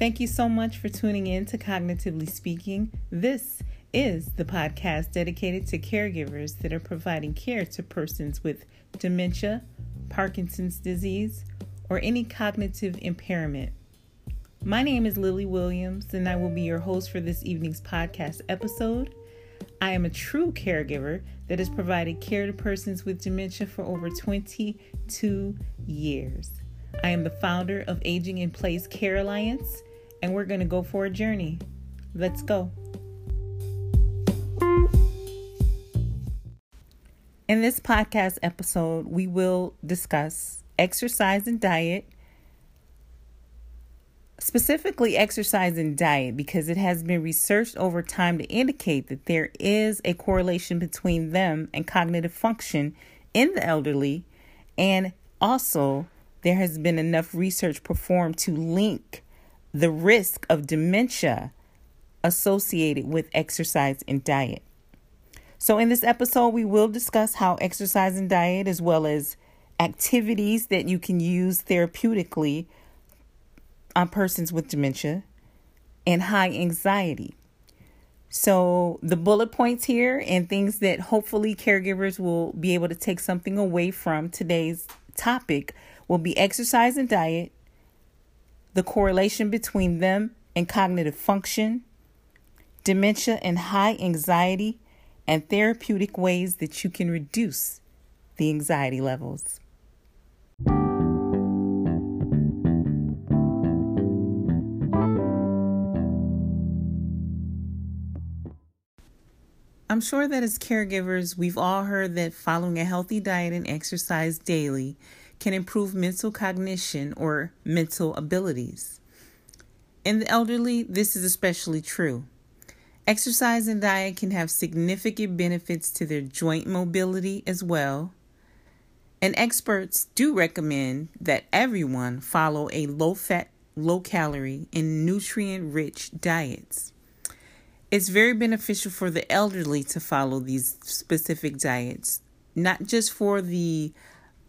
Thank you so much for tuning in to Cognitively Speaking. This is the podcast dedicated to caregivers that are providing care to persons with dementia, Parkinson's disease, or any cognitive impairment. My name is Lily Williams, and I will be your host for this evening's podcast episode. I am a true caregiver that has provided care to persons with dementia for over 22 years. I am the founder of Aging in Place Care Alliance, and we're going to go for a journey. Let's go. In this podcast episode, we will discuss exercise and diet, specifically exercise and diet, because it has been researched over time to indicate that there is a correlation between them and cognitive function in the elderly, and also there has been enough research performed to link the risk of dementia associated with exercise and diet. So, in this episode, we will discuss how exercise and diet, as well as activities that you can use therapeutically on persons with dementia and high anxiety. So, the bullet points here and things that hopefully caregivers will be able to take something away from today's topic will be exercise and diet, the correlation between them and cognitive function, dementia and high anxiety, and therapeutic ways that you can reduce the anxiety levels. I'm sure that as caregivers, we've all heard that following a healthy diet and exercise daily can improve mental cognition or mental abilities. In the elderly, this is especially true. Exercise and diet can have significant benefits to their joint mobility as well. And experts do recommend that everyone follow a low fat, low calorie, and nutrient rich diets. It's very beneficial for the elderly to follow these specific diets, not just for the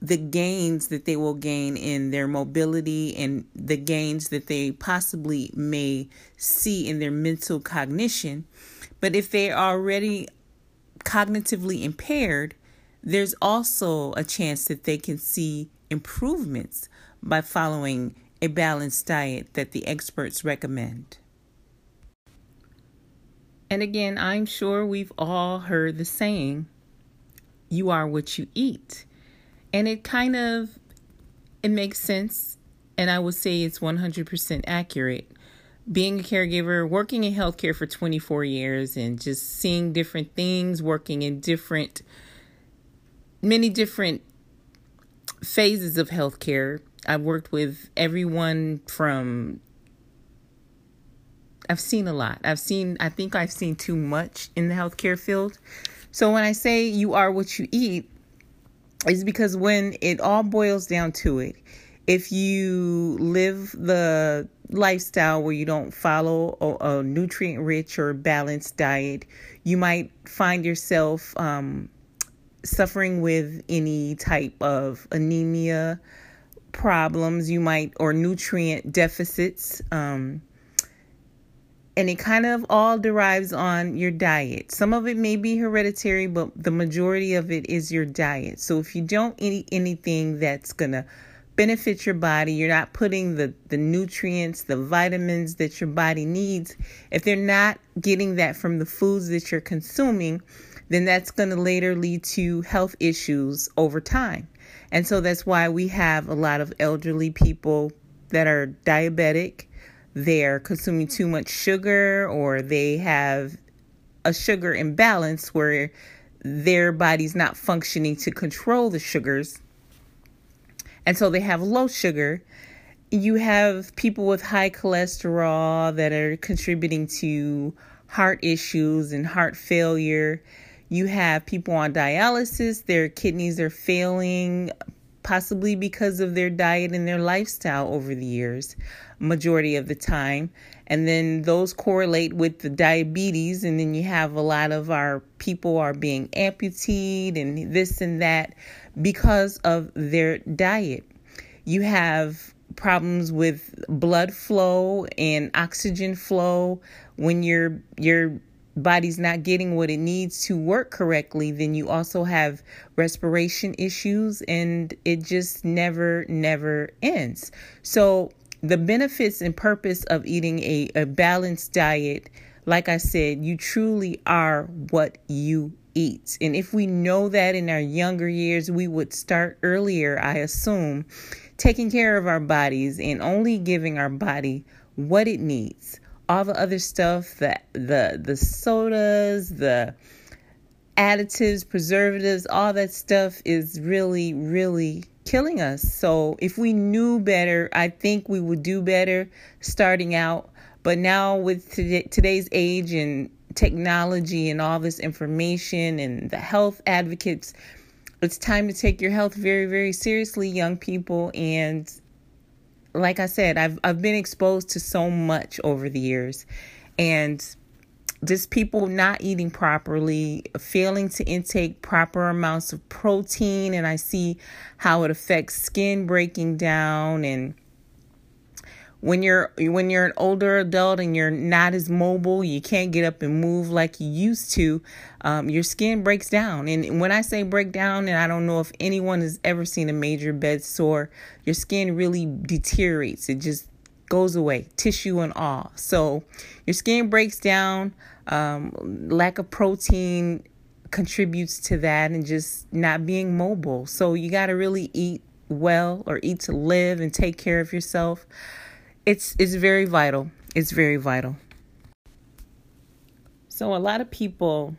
the gains that they will gain in their mobility and the gains that they possibly may see in their mental cognition. But if they are already cognitively impaired, there's also a chance that they can see improvements by following a balanced diet that the experts recommend. And again, I'm sure we've all heard the saying, you are what you eat and it kind of it makes sense and i would say it's 100% accurate being a caregiver working in healthcare for 24 years and just seeing different things working in different many different phases of healthcare i've worked with everyone from I've seen a lot. I've seen, I think I've seen too much in the healthcare field. So when I say you are what you eat, is because when it all boils down to it, if you live the lifestyle where you don't follow a, a nutrient rich or balanced diet, you might find yourself um, suffering with any type of anemia problems. You might, or nutrient deficits. Um, and it kind of all derives on your diet. Some of it may be hereditary, but the majority of it is your diet. So if you don't eat anything that's going to benefit your body, you're not putting the, the nutrients, the vitamins that your body needs, if they're not getting that from the foods that you're consuming, then that's going to later lead to health issues over time. And so that's why we have a lot of elderly people that are diabetic they're consuming too much sugar or they have a sugar imbalance where their body's not functioning to control the sugars. And so they have low sugar. You have people with high cholesterol that are contributing to heart issues and heart failure. You have people on dialysis, their kidneys are failing, possibly because of their diet and their lifestyle over the years majority of the time. And then those correlate with the diabetes. And then you have a lot of our people are being amputated and this and that because of their diet. You have problems with blood flow and oxygen flow when your your body's not getting what it needs to work correctly then you also have respiration issues and it just never never ends so the benefits and purpose of eating a, a balanced diet like i said you truly are what you eat and if we know that in our younger years we would start earlier i assume taking care of our bodies and only giving our body what it needs. All the other stuff, the the the sodas, the additives, preservatives, all that stuff is really really killing us. So if we knew better, I think we would do better starting out. But now with today, today's age and technology and all this information and the health advocates it's time to take your health very, very seriously, young people. And like I said, I've I've been exposed to so much over the years, and just people not eating properly, failing to intake proper amounts of protein, and I see how it affects skin breaking down and when you're when you're an older adult and you're not as mobile you can't get up and move like you used to um, your skin breaks down. And when i say break down and i don't know if anyone has ever seen a major bed sore your skin really deteriorates. It just goes away tissue and all. So your skin breaks down um, lack of protein contributes to that and just not being mobile. So you got to really eat well or eat to live and take care of yourself it's it's very vital. It's very vital. So a lot of people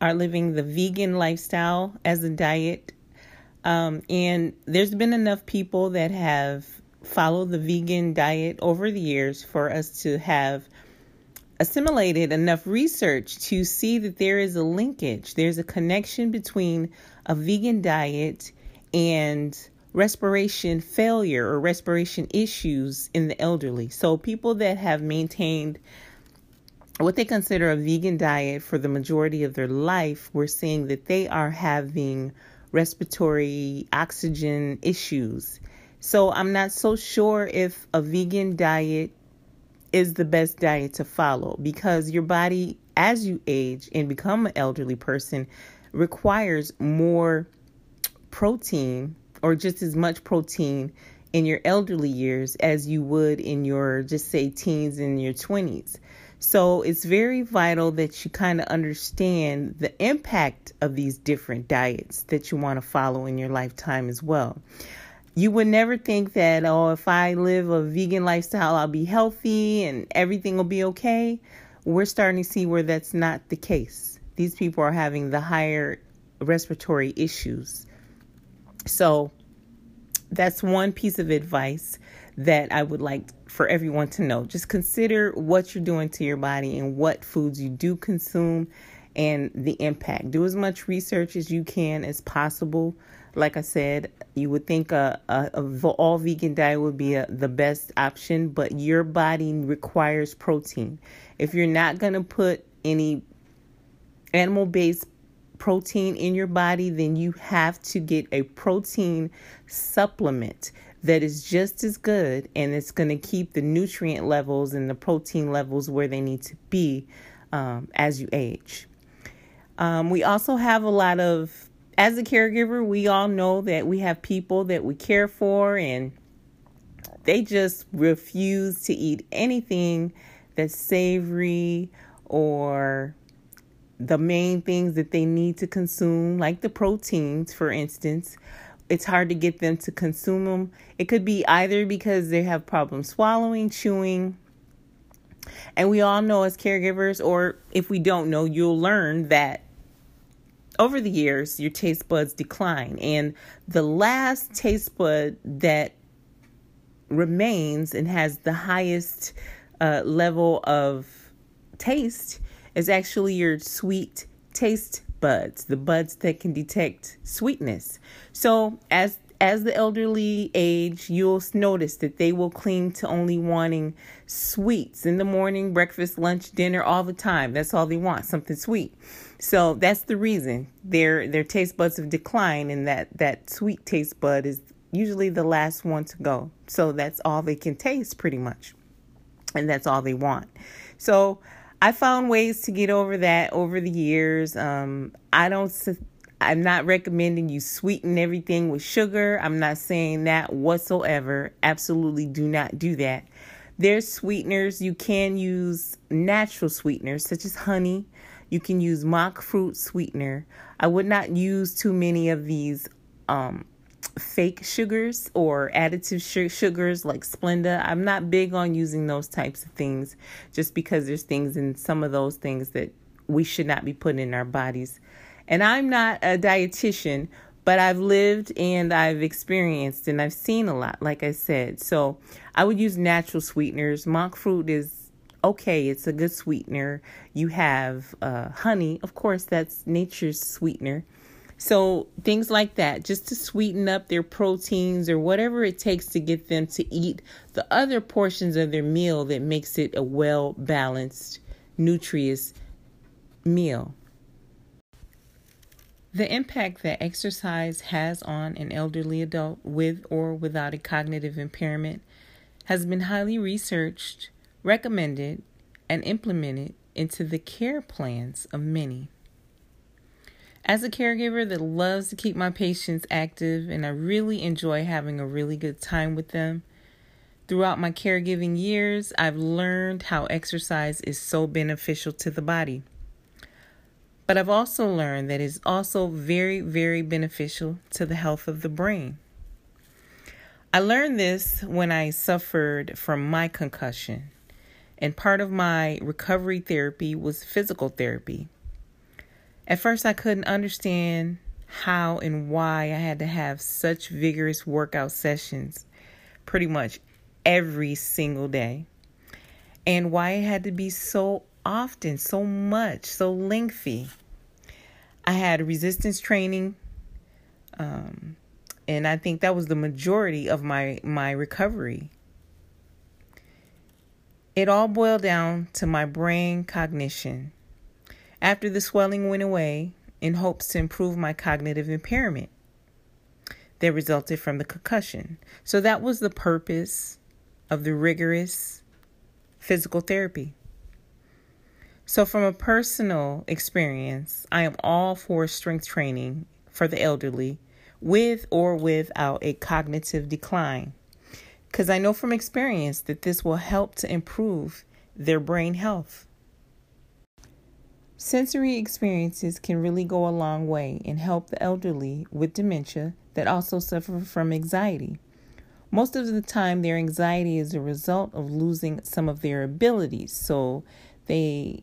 are living the vegan lifestyle as a diet. Um, and there's been enough people that have followed the vegan diet over the years for us to have assimilated enough research to see that there is a linkage, there's a connection between a vegan diet and respiration failure or respiration issues in the elderly. So, people that have maintained what they consider a vegan diet for the majority of their life, we're seeing that they are having respiratory oxygen issues. So, I'm not so sure if a vegan diet is the best diet to follow because your body, as you age and become an elderly person, requires more protein or just as much protein in your elderly years as you would in your just say teens and your 20s. So it's very vital that you kind of understand the impact of these different diets that you want to follow in your lifetime as well. You would never think that, oh, if I live a vegan lifestyle, I'll be healthy and everything will be okay. We're starting to see where that's not the case. These people are having the higher respiratory issues so that's one piece of advice that I would like for everyone to know. Just consider what you're doing to your body and what foods you do consume and the impact. Do as much research as you can as possible. Like I said, you would think a, a, a all vegan diet would be a, the best option, but your body requires protein. If you're not going to put any animal based protein in your body, then you have to get a protein supplement that is just as good and it's going to keep the nutrient levels and the protein levels where they need to be um, as you age. Um, we also have a lot of, as a caregiver, we all know that we have people that we care for and they just refuse to eat anything that's savory or the main things that they need to consume, like the proteins, for instance, it's hard to get them to consume them. It could be either because they have problems swallowing, chewing, and we all know as caregivers, or if we don't know, you'll learn that over the years your taste buds decline. And the last taste bud that remains and has the highest uh, level of taste is actually your sweet taste buds, the buds that can detect sweetness. So as as the elderly age, you'll notice that they will cling to only wanting sweets in the morning, breakfast, lunch, dinner, all the time. That's all they want, something sweet. So that's the reason their their taste buds have declined, and that that sweet taste bud is usually the last one to go. So that's all they can taste pretty much. And that's all they want. So I found ways to get over that over the years. Um, I don't I'm not recommending you sweeten everything with sugar. I'm not saying that whatsoever. Absolutely do not do that. There's sweeteners. You can use natural sweeteners such as honey. You can use monk fruit sweetener. I would not use too many of these um, fake sugars or additive sugars like Splenda. I'm not big on using those types of things just because there's things in some of those things that we should not be putting in our bodies. And I'm not a dietitian, but I've lived and I've experienced and I've seen a lot, like I said. So I would use natural sweeteners. Monk fruit is okay, it's a good sweetener. You have uh, honey, of course, that's nature's sweetener. So things like that, just to sweeten up their proteins or whatever it takes to get them to eat the other portions of their meal that makes it a well balanced, nutritious meal. The impact that exercise has on an elderly adult with or without a cognitive impairment has been highly researched, recommended, and implemented into the care plans of many. As a caregiver that loves to keep my patients active and I really enjoy having a really good time with them, throughout my caregiving years, I've learned how exercise is so beneficial to the body. But I've also learned that it's also very, very beneficial to the health of the brain. I learned this when I suffered from my concussion, and part of my recovery therapy was physical therapy. At first, I couldn't understand how and why I had to have such vigorous workout sessions pretty much every single day, and why it had to be so often, so much, so lengthy. I had resistance training, um, and I think that was the majority of my my recovery. It all boiled down to my brain cognition. After the swelling went away, in hopes to improve my cognitive impairment that resulted from the concussion. So that was the purpose of the rigorous physical therapy. So, from a personal experience, I am all for strength training for the elderly with or without a cognitive decline. Because I know from experience that this will help to improve their brain health. Sensory experiences can really go a long way and help the elderly with dementia that also suffer from anxiety. Most of the time, their anxiety is a result of losing some of their abilities. So they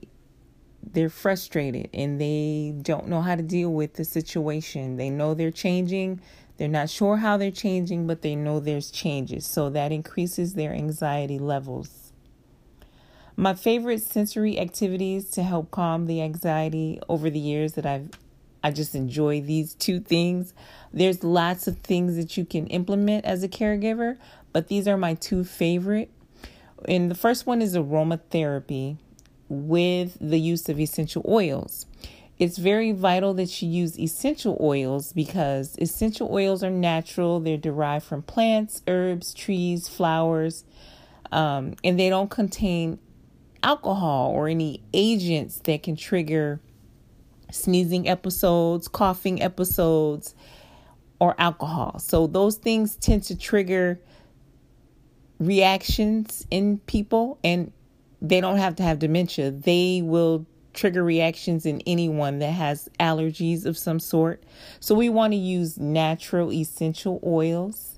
they're frustrated and they don't know how to deal with the situation. They know they're changing. They're not sure how they're changing, but they know there's changes. So that increases their anxiety levels. My favorite sensory activities to help calm the anxiety over the years that I've I just enjoy these two things. There's lots of things that you can implement as a caregiver, but these are my two favorite. And the first one is aromatherapy with the use of essential oils. It's very vital that you use essential oils because essential oils are natural. They're derived from plants, herbs, trees, flowers, um, and they don't contain alcohol or any agents that can trigger sneezing episodes, coughing episodes, or alcohol. So, those things tend to trigger reactions in people, and they don't have to have dementia. They will trigger reactions in anyone that has allergies of some sort. So we want to use natural essential oils.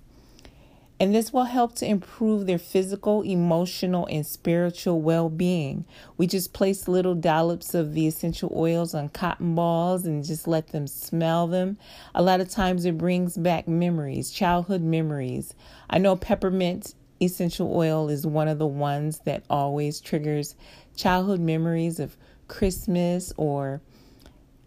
And this will help to improve their physical, emotional, and spiritual well being. We just place little dollops of the essential oils on cotton balls and just let them smell them. A lot of times it brings back memories, childhood memories. I know peppermint essential oil is one of the ones that always triggers childhood memories of Christmas or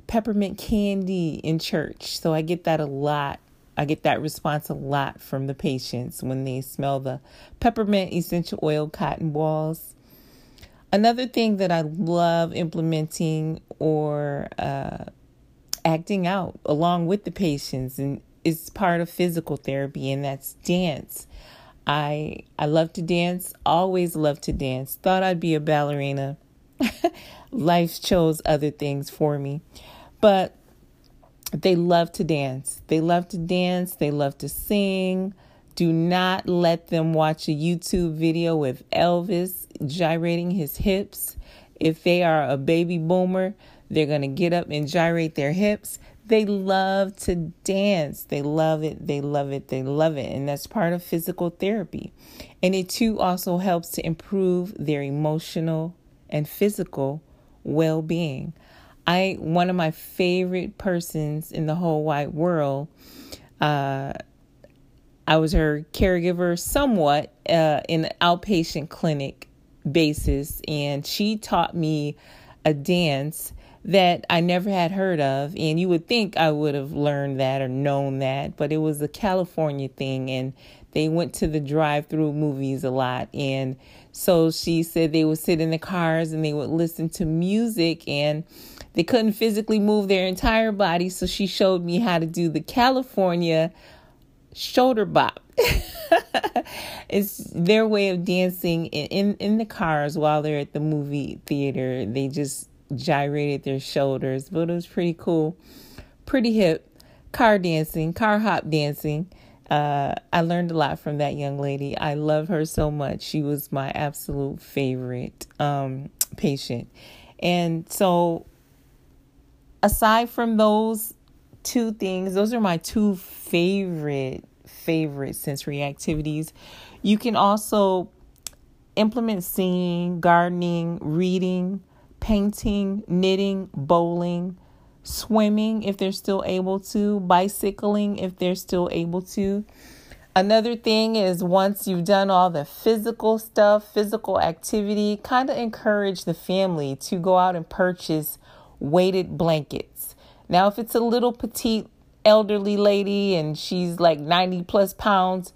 peppermint candy in church. So I get that a lot. I get that response a lot from the patients when they smell the peppermint essential oil cotton balls. Another thing that I love implementing or uh, acting out along with the patients and is part of physical therapy, and that's dance. I I love to dance, always love to dance. Thought I'd be a ballerina. Life chose other things for me. But they love to dance. They love to dance, they love to sing. Do not let them watch a YouTube video with Elvis gyrating his hips. If they are a baby boomer, they're going to get up and gyrate their hips. They love to dance. They love it. They love it. They love it. And that's part of physical therapy. And it too also helps to improve their emotional and physical well being. I, one of my favorite persons in the whole wide world, uh, I was her caregiver somewhat uh, in an outpatient clinic basis, and she taught me a dance that I never had heard of. And you would think I would have learned that or known that, but it was a California thing. And they went to the drive through movies a lot. And so she said they would sit in the cars and they would listen to music and they couldn't physically move their entire body. So she showed me how to do the California shoulder bop. it's their way of dancing in, in, in the cars while they're at the movie theater. They just gyrated their shoulders, but it was pretty cool, pretty hip. Car dancing, car hop dancing. Uh, I learned a lot from that young lady. I love her so much. She was my absolute favorite um, patient. And so, aside from those two things, those are my two favorite, favorite sensory activities. You can also implement singing, gardening, reading, painting, knitting, bowling, swimming if they're still able to, bicycling if they're still able to. Another thing is once you've done all the physical stuff, physical activity, kind of encourage the family to go out and purchase weighted blankets. Now, if it's a little petite elderly lady and she's like 90 plus pounds,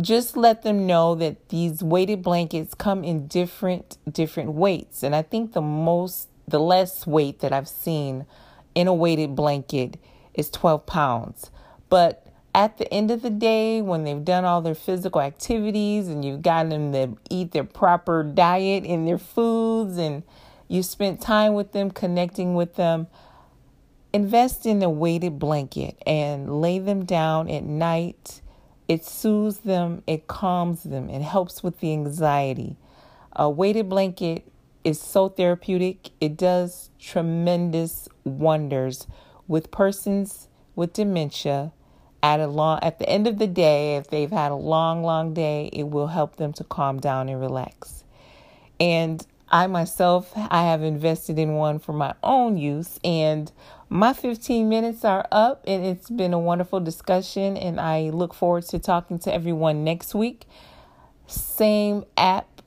just let them know that these weighted blankets come in different different weights and i think the most the less weight that i've seen in a weighted blanket is 12 pounds but at the end of the day when they've done all their physical activities and you've gotten them to eat their proper diet and their foods and you spent time with them connecting with them invest in a weighted blanket and lay them down at night it soothes them, it calms them, it helps with the anxiety. A weighted blanket is so therapeutic. It does tremendous wonders with persons with dementia. At a long at the end of the day, if they've had a long, long day, it will help them to calm down and relax. And I myself, I have invested in one for my own use, and my 15 minutes are up, and it's been a wonderful discussion. And I look forward to talking to everyone next week. Same app,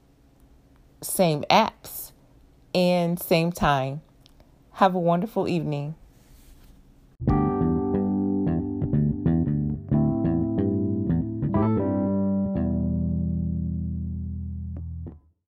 same apps, and same time. Have a wonderful evening.